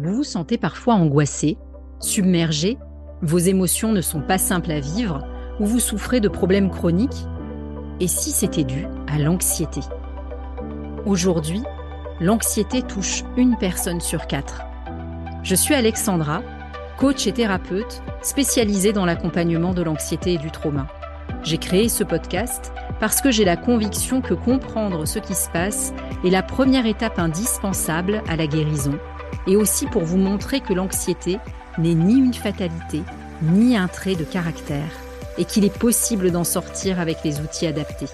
Vous vous sentez parfois angoissé, submergé, vos émotions ne sont pas simples à vivre, ou vous souffrez de problèmes chroniques Et si c'était dû à l'anxiété? Aujourd'hui, l'anxiété touche une personne sur quatre. Je suis Alexandra, coach et thérapeute spécialisée dans l'accompagnement de l'anxiété et du trauma. J'ai créé ce podcast parce que j'ai la conviction que comprendre ce qui se passe est la première étape indispensable à la guérison et aussi pour vous montrer que l'anxiété n'est ni une fatalité, ni un trait de caractère, et qu'il est possible d'en sortir avec les outils adaptés.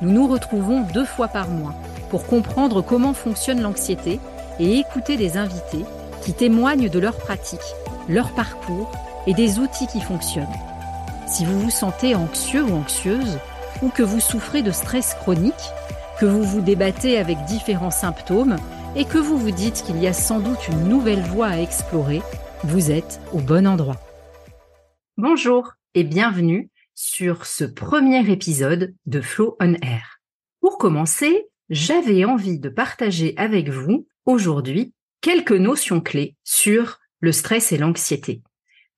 Nous nous retrouvons deux fois par mois pour comprendre comment fonctionne l'anxiété et écouter des invités qui témoignent de leur pratique, leur parcours et des outils qui fonctionnent. Si vous vous sentez anxieux ou anxieuse, ou que vous souffrez de stress chronique, que vous vous débattez avec différents symptômes et que vous vous dites qu'il y a sans doute une nouvelle voie à explorer, vous êtes au bon endroit. Bonjour et bienvenue sur ce premier épisode de Flow on Air. Pour commencer, j'avais envie de partager avec vous aujourd'hui quelques notions clés sur le stress et l'anxiété.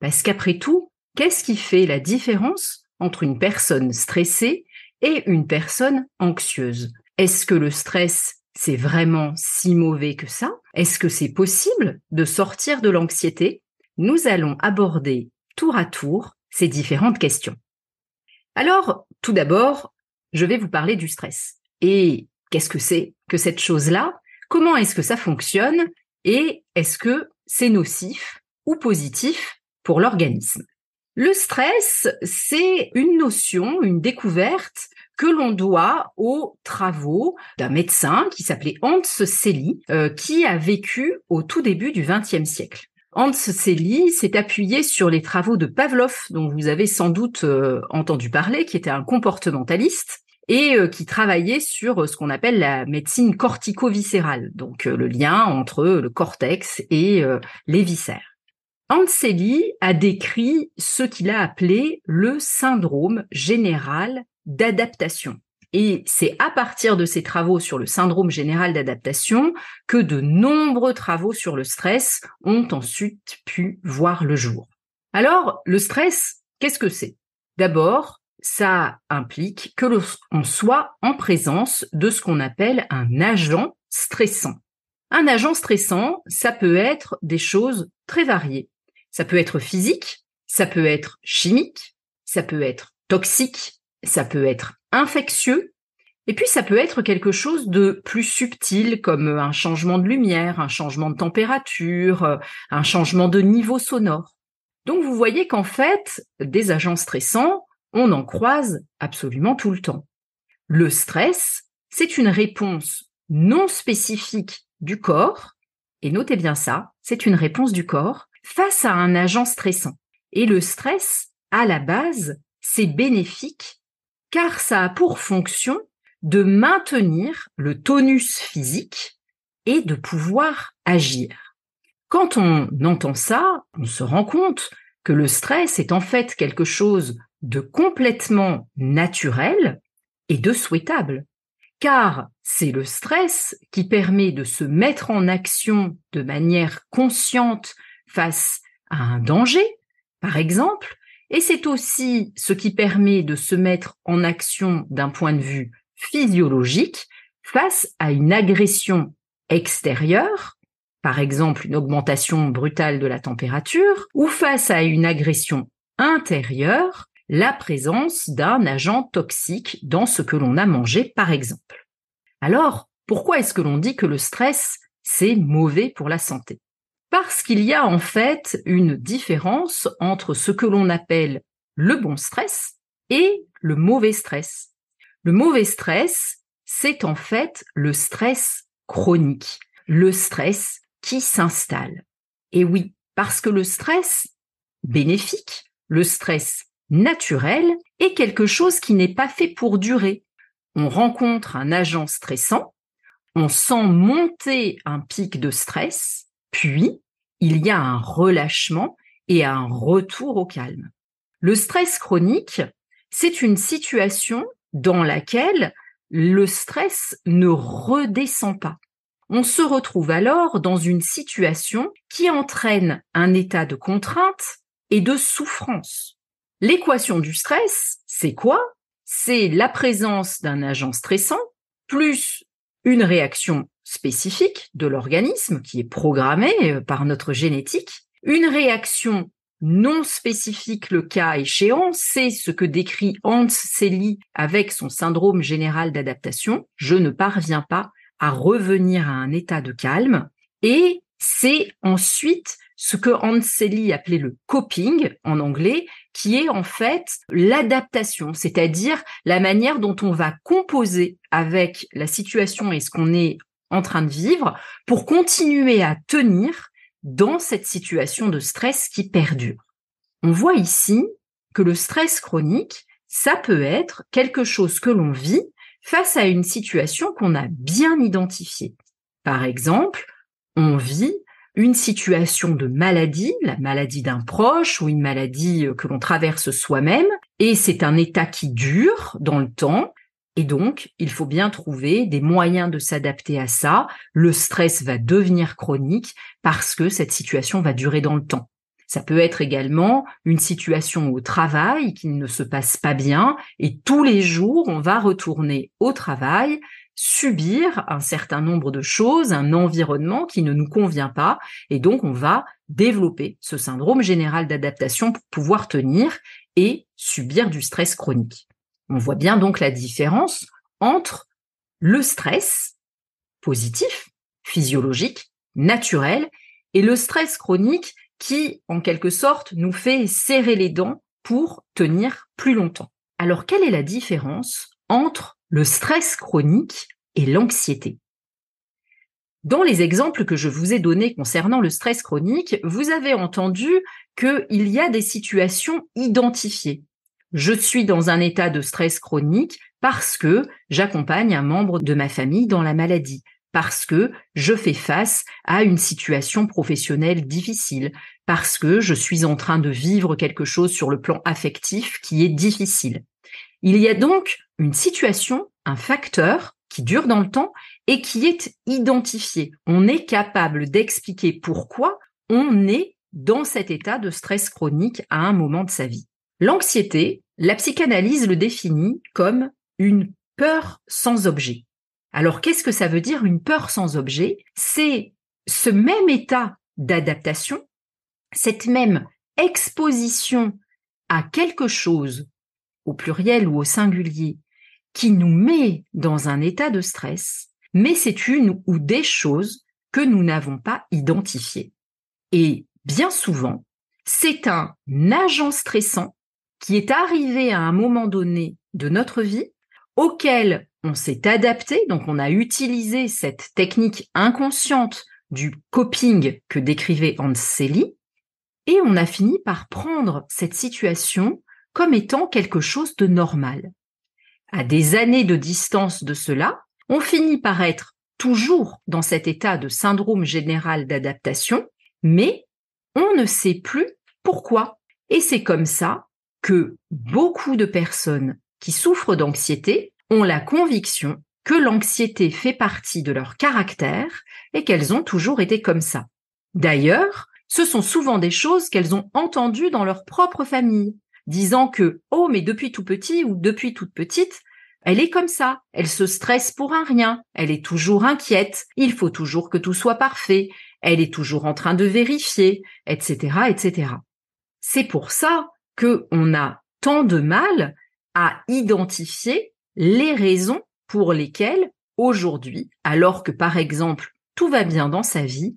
Parce qu'après tout, qu'est-ce qui fait la différence entre une personne stressée et une personne anxieuse? Est-ce que le stress, c'est vraiment si mauvais que ça? Est-ce que c'est possible de sortir de l'anxiété? Nous allons aborder tour à tour ces différentes questions. Alors, tout d'abord, je vais vous parler du stress. Et qu'est-ce que c'est que cette chose-là? Comment est-ce que ça fonctionne? Et est-ce que c'est nocif ou positif pour l'organisme? Le stress, c'est une notion, une découverte que l'on doit aux travaux d'un médecin qui s'appelait Hans Selye, euh, qui a vécu au tout début du XXe siècle. Hans Selye s'est appuyé sur les travaux de Pavlov, dont vous avez sans doute euh, entendu parler, qui était un comportementaliste et euh, qui travaillait sur ce qu'on appelle la médecine cortico-viscérale, donc le lien entre le cortex et les viscères. Anseli a décrit ce qu'il a appelé le syndrome général d'adaptation. Et c'est à partir de ces travaux sur le syndrome général d'adaptation que de nombreux travaux sur le stress ont ensuite pu voir le jour. Alors, le stress, qu'est-ce que c'est? D'abord, ça implique que l'on soit en présence de ce qu'on appelle un agent stressant. Un agent stressant, ça peut être des choses très variées. Ça peut être physique, ça peut être chimique, ça peut être toxique, ça peut être infectieux, et puis ça peut être quelque chose de plus subtil comme un changement de lumière, un changement de température, un changement de niveau sonore. Donc vous voyez qu'en fait, des agents stressants, on en croise absolument tout le temps. Le stress, c'est une réponse non spécifique du corps, et notez bien ça, c'est une réponse du corps face à un agent stressant. Et le stress, à la base, c'est bénéfique car ça a pour fonction de maintenir le tonus physique et de pouvoir agir. Quand on entend ça, on se rend compte que le stress est en fait quelque chose de complètement naturel et de souhaitable. Car c'est le stress qui permet de se mettre en action de manière consciente face à un danger, par exemple, et c'est aussi ce qui permet de se mettre en action d'un point de vue physiologique face à une agression extérieure, par exemple une augmentation brutale de la température, ou face à une agression intérieure, la présence d'un agent toxique dans ce que l'on a mangé, par exemple. Alors, pourquoi est-ce que l'on dit que le stress, c'est mauvais pour la santé? Parce qu'il y a en fait une différence entre ce que l'on appelle le bon stress et le mauvais stress. Le mauvais stress, c'est en fait le stress chronique, le stress qui s'installe. Et oui, parce que le stress bénéfique, le stress naturel, est quelque chose qui n'est pas fait pour durer. On rencontre un agent stressant, on sent monter un pic de stress, puis, il y a un relâchement et un retour au calme. Le stress chronique, c'est une situation dans laquelle le stress ne redescend pas. on se retrouve alors dans une situation qui entraîne un état de contrainte et de souffrance. L'équation du stress, c'est quoi? C'est la présence d'un agent stressant plus une réaction spécifique de l'organisme qui est programmée euh, par notre génétique, une réaction non spécifique le cas échéant, c'est ce que décrit Hans Selye avec son syndrome général d'adaptation. Je ne parviens pas à revenir à un état de calme. Et c'est ensuite ce que Hans Selye appelait le coping en anglais, qui est en fait l'adaptation, c'est-à-dire la manière dont on va composer avec la situation et ce qu'on est en train de vivre pour continuer à tenir dans cette situation de stress qui perdure. On voit ici que le stress chronique, ça peut être quelque chose que l'on vit face à une situation qu'on a bien identifiée. Par exemple, on vit une situation de maladie, la maladie d'un proche ou une maladie que l'on traverse soi-même, et c'est un état qui dure dans le temps, et donc, il faut bien trouver des moyens de s'adapter à ça. Le stress va devenir chronique parce que cette situation va durer dans le temps. Ça peut être également une situation au travail qui ne se passe pas bien et tous les jours, on va retourner au travail, subir un certain nombre de choses, un environnement qui ne nous convient pas et donc on va développer ce syndrome général d'adaptation pour pouvoir tenir et subir du stress chronique. On voit bien donc la différence entre le stress positif, physiologique, naturel, et le stress chronique qui, en quelque sorte, nous fait serrer les dents pour tenir plus longtemps. Alors, quelle est la différence entre le stress chronique et l'anxiété? Dans les exemples que je vous ai donnés concernant le stress chronique, vous avez entendu qu'il y a des situations identifiées je suis dans un état de stress chronique parce que j'accompagne un membre de ma famille dans la maladie, parce que je fais face à une situation professionnelle difficile, parce que je suis en train de vivre quelque chose sur le plan affectif qui est difficile. Il y a donc une situation, un facteur qui dure dans le temps et qui est identifié. On est capable d'expliquer pourquoi on est dans cet état de stress chronique à un moment de sa vie. L'anxiété, la psychanalyse le définit comme une peur sans objet. Alors qu'est-ce que ça veut dire une peur sans objet? C'est ce même état d'adaptation, cette même exposition à quelque chose, au pluriel ou au singulier, qui nous met dans un état de stress, mais c'est une ou des choses que nous n'avons pas identifiées. Et bien souvent, c'est un agent stressant qui est arrivé à un moment donné de notre vie auquel on s'est adapté, donc on a utilisé cette technique inconsciente du coping que décrivait Hans Selye, et on a fini par prendre cette situation comme étant quelque chose de normal. À des années de distance de cela, on finit par être toujours dans cet état de syndrome général d'adaptation, mais on ne sait plus pourquoi. Et c'est comme ça que beaucoup de personnes qui souffrent d'anxiété ont la conviction que l'anxiété fait partie de leur caractère et qu'elles ont toujours été comme ça. D'ailleurs, ce sont souvent des choses qu'elles ont entendues dans leur propre famille, disant que oh mais depuis tout petit ou depuis toute petite, elle est comme ça, elle se stresse pour un rien, elle est toujours inquiète, il faut toujours que tout soit parfait, elle est toujours en train de vérifier, etc., etc. C'est pour ça que on a tant de mal à identifier les raisons pour lesquelles aujourd'hui, alors que par exemple tout va bien dans sa vie,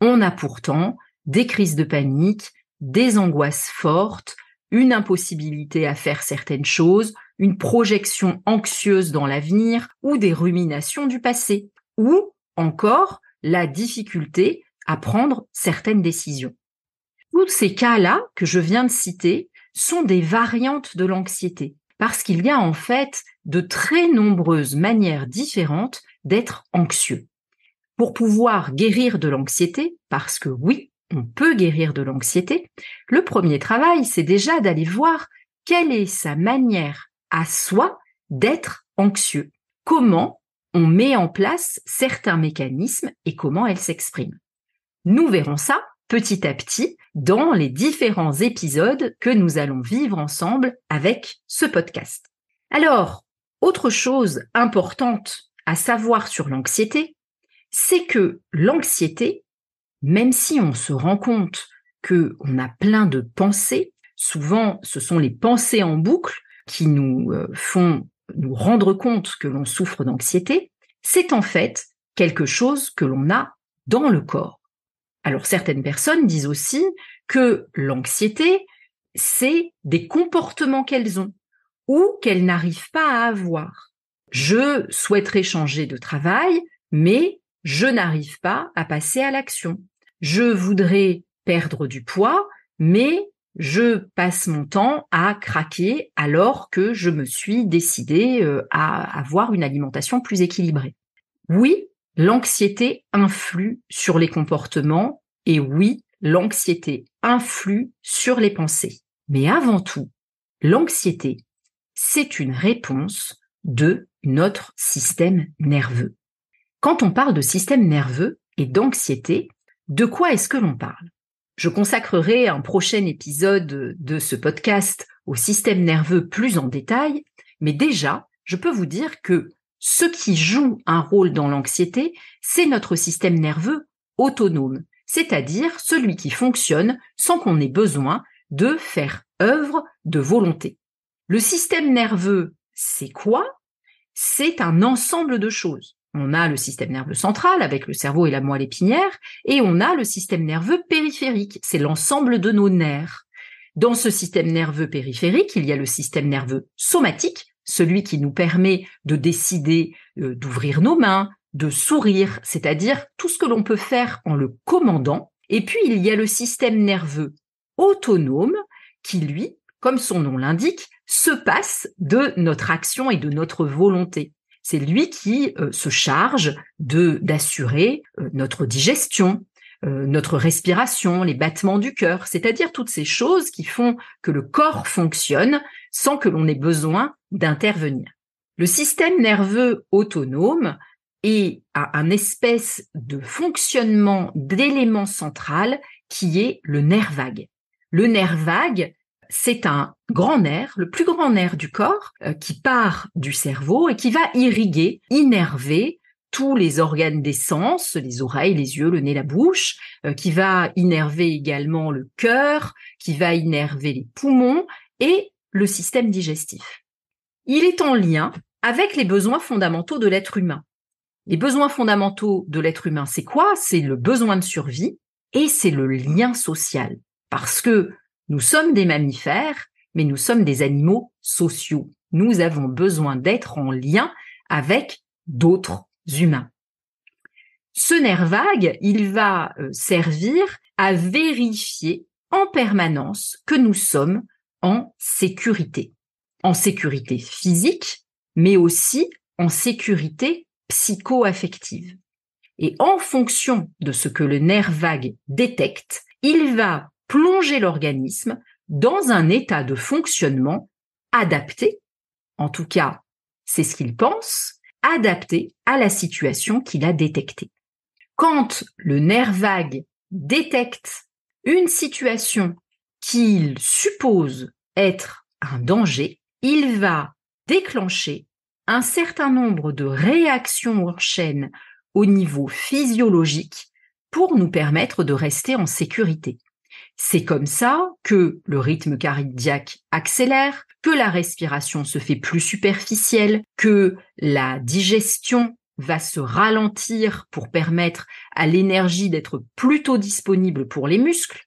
on a pourtant des crises de panique, des angoisses fortes, une impossibilité à faire certaines choses, une projection anxieuse dans l'avenir ou des ruminations du passé, ou encore la difficulté à prendre certaines décisions. Tous ces cas-là que je viens de citer sont des variantes de l'anxiété, parce qu'il y a en fait de très nombreuses manières différentes d'être anxieux. Pour pouvoir guérir de l'anxiété, parce que oui, on peut guérir de l'anxiété, le premier travail, c'est déjà d'aller voir quelle est sa manière à soi d'être anxieux. Comment on met en place certains mécanismes et comment elles s'expriment. Nous verrons ça petit à petit dans les différents épisodes que nous allons vivre ensemble avec ce podcast. Alors, autre chose importante à savoir sur l'anxiété, c'est que l'anxiété, même si on se rend compte que on a plein de pensées, souvent ce sont les pensées en boucle qui nous euh, font nous rendre compte que l'on souffre d'anxiété, c'est en fait quelque chose que l'on a dans le corps. Alors certaines personnes disent aussi que l'anxiété, c'est des comportements qu'elles ont ou qu'elles n'arrivent pas à avoir. Je souhaiterais changer de travail, mais je n'arrive pas à passer à l'action. Je voudrais perdre du poids, mais je passe mon temps à craquer alors que je me suis décidé euh, à avoir une alimentation plus équilibrée. Oui, l'anxiété influe sur les comportements et oui, l'anxiété influe sur les pensées. Mais avant tout, l'anxiété, c'est une réponse de notre système nerveux. Quand on parle de système nerveux et d'anxiété, de quoi est-ce que l'on parle? Je consacrerai un prochain épisode de ce podcast au système nerveux plus en détail, mais déjà, je peux vous dire que ce qui joue un rôle dans l'anxiété, c'est notre système nerveux autonome, c'est-à-dire celui qui fonctionne sans qu'on ait besoin de faire œuvre de volonté. Le système nerveux, c'est quoi? C'est un ensemble de choses. On a le système nerveux central avec le cerveau et la moelle épinière, et on a le système nerveux périphérique, c'est l'ensemble de nos nerfs. Dans ce système nerveux périphérique, il y a le système nerveux somatique, celui qui nous permet de décider euh, d'ouvrir nos mains, de sourire, c'est-à-dire tout ce que l'on peut faire en le commandant. Et puis, il y a le système nerveux autonome qui, lui, comme son nom l'indique, se passe de notre action et de notre volonté. C'est lui qui euh, se charge de d'assurer euh, notre digestion, euh, notre respiration, les battements du cœur, c'est-à-dire toutes ces choses qui font que le corps fonctionne sans que l'on ait besoin d'intervenir. Le système nerveux autonome est un espèce de fonctionnement d'élément central qui est le nerf vague. Le nerf vague, c'est un grand nerf, le plus grand nerf du corps, euh, qui part du cerveau et qui va irriguer, innerver tous les organes des sens, les oreilles, les yeux, le nez, la bouche, euh, qui va innerver également le cœur, qui va innerver les poumons et le système digestif. Il est en lien avec les besoins fondamentaux de l'être humain. Les besoins fondamentaux de l'être humain, c'est quoi? C'est le besoin de survie et c'est le lien social. Parce que nous sommes des mammifères, mais nous sommes des animaux sociaux. Nous avons besoin d'être en lien avec d'autres humains. Ce nerf vague, il va euh, servir à vérifier en permanence que nous sommes en sécurité. En sécurité physique, mais aussi en sécurité psycho-affective. Et en fonction de ce que le nerf vague détecte, il va plonger l'organisme dans un état de fonctionnement adapté, en tout cas c'est ce qu'il pense, adapté à la situation qu'il a détectée. Quand le nerf vague détecte une situation qu'il suppose être un danger, il va déclencher un certain nombre de réactions en chaîne au niveau physiologique pour nous permettre de rester en sécurité. C'est comme ça que le rythme cardiaque accélère, que la respiration se fait plus superficielle, que la digestion va se ralentir pour permettre à l'énergie d'être plutôt disponible pour les muscles.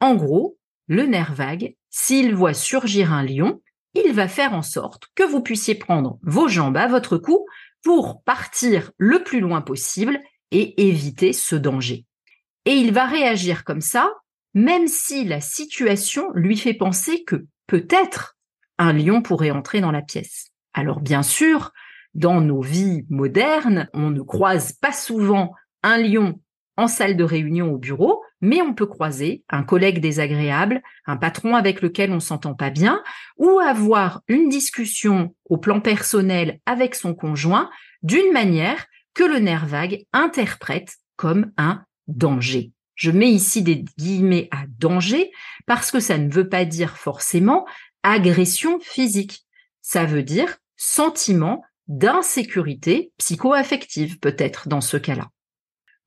En gros, le nerf vague, s'il voit surgir un lion, il va faire en sorte que vous puissiez prendre vos jambes à votre cou pour partir le plus loin possible et éviter ce danger. Et il va réagir comme ça même si la situation lui fait penser que peut-être un lion pourrait entrer dans la pièce. Alors bien sûr, dans nos vies modernes, on ne croise pas souvent un lion en salle de réunion au bureau, mais on peut croiser un collègue désagréable, un patron avec lequel on s'entend pas bien, ou avoir une discussion au plan personnel avec son conjoint d'une manière que le nerf vague interprète comme un danger. Je mets ici des guillemets à danger parce que ça ne veut pas dire forcément agression physique. Ça veut dire sentiment d'insécurité psycho-affective peut-être dans ce cas-là.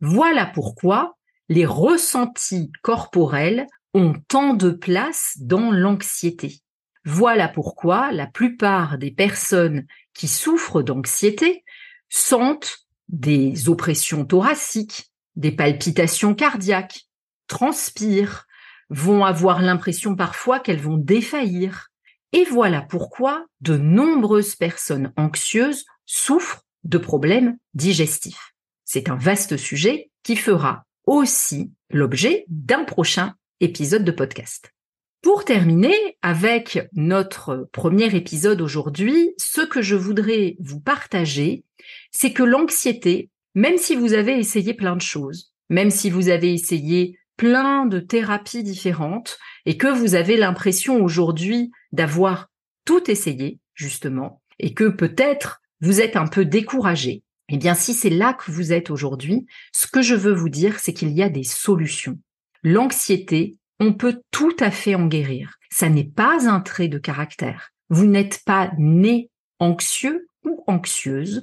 Voilà pourquoi les ressentis corporels ont tant de place dans l'anxiété. Voilà pourquoi la plupart des personnes qui souffrent d'anxiété sentent des oppressions thoraciques, des palpitations cardiaques, transpirent, vont avoir l'impression parfois qu'elles vont défaillir. Et voilà pourquoi de nombreuses personnes anxieuses souffrent de problèmes digestifs. C'est un vaste sujet qui fera aussi l'objet d'un prochain épisode de podcast. Pour terminer avec notre premier épisode aujourd'hui, ce que je voudrais vous partager, c'est que l'anxiété, même si vous avez essayé plein de choses, même si vous avez essayé plein de thérapies différentes et que vous avez l'impression aujourd'hui d'avoir tout essayé, justement, et que peut-être vous êtes un peu découragé, eh bien, si c'est là que vous êtes aujourd'hui, ce que je veux vous dire, c'est qu'il y a des solutions. L'anxiété, on peut tout à fait en guérir. Ça n'est pas un trait de caractère. Vous n'êtes pas né anxieux ou anxieuse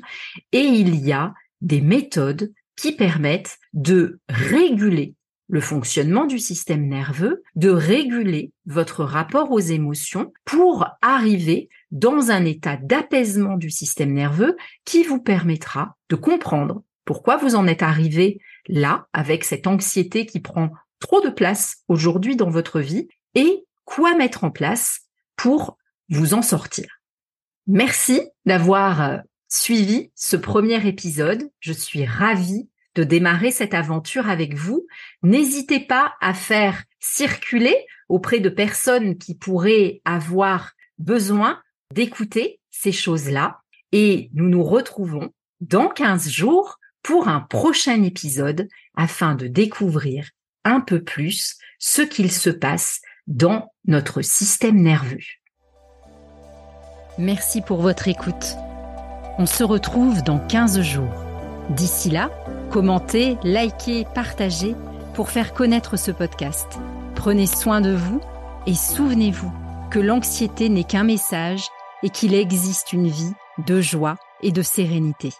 et il y a des méthodes qui permettent de réguler le fonctionnement du système nerveux, de réguler votre rapport aux émotions pour arriver dans un état d'apaisement du système nerveux qui vous permettra de comprendre pourquoi vous en êtes arrivé là avec cette anxiété qui prend trop de place aujourd'hui dans votre vie et quoi mettre en place pour vous en sortir. Merci d'avoir euh, suivi ce premier épisode. Je suis ravie de démarrer cette aventure avec vous. N'hésitez pas à faire circuler auprès de personnes qui pourraient avoir besoin d'écouter ces choses-là. Et nous nous retrouvons dans 15 jours pour un prochain épisode afin de découvrir un peu plus ce qu'il se passe dans notre système nerveux. Merci pour votre écoute. On se retrouve dans 15 jours. D'ici là, commentez, likez, partagez pour faire connaître ce podcast. Prenez soin de vous et souvenez-vous que l'anxiété n'est qu'un message et qu'il existe une vie de joie et de sérénité.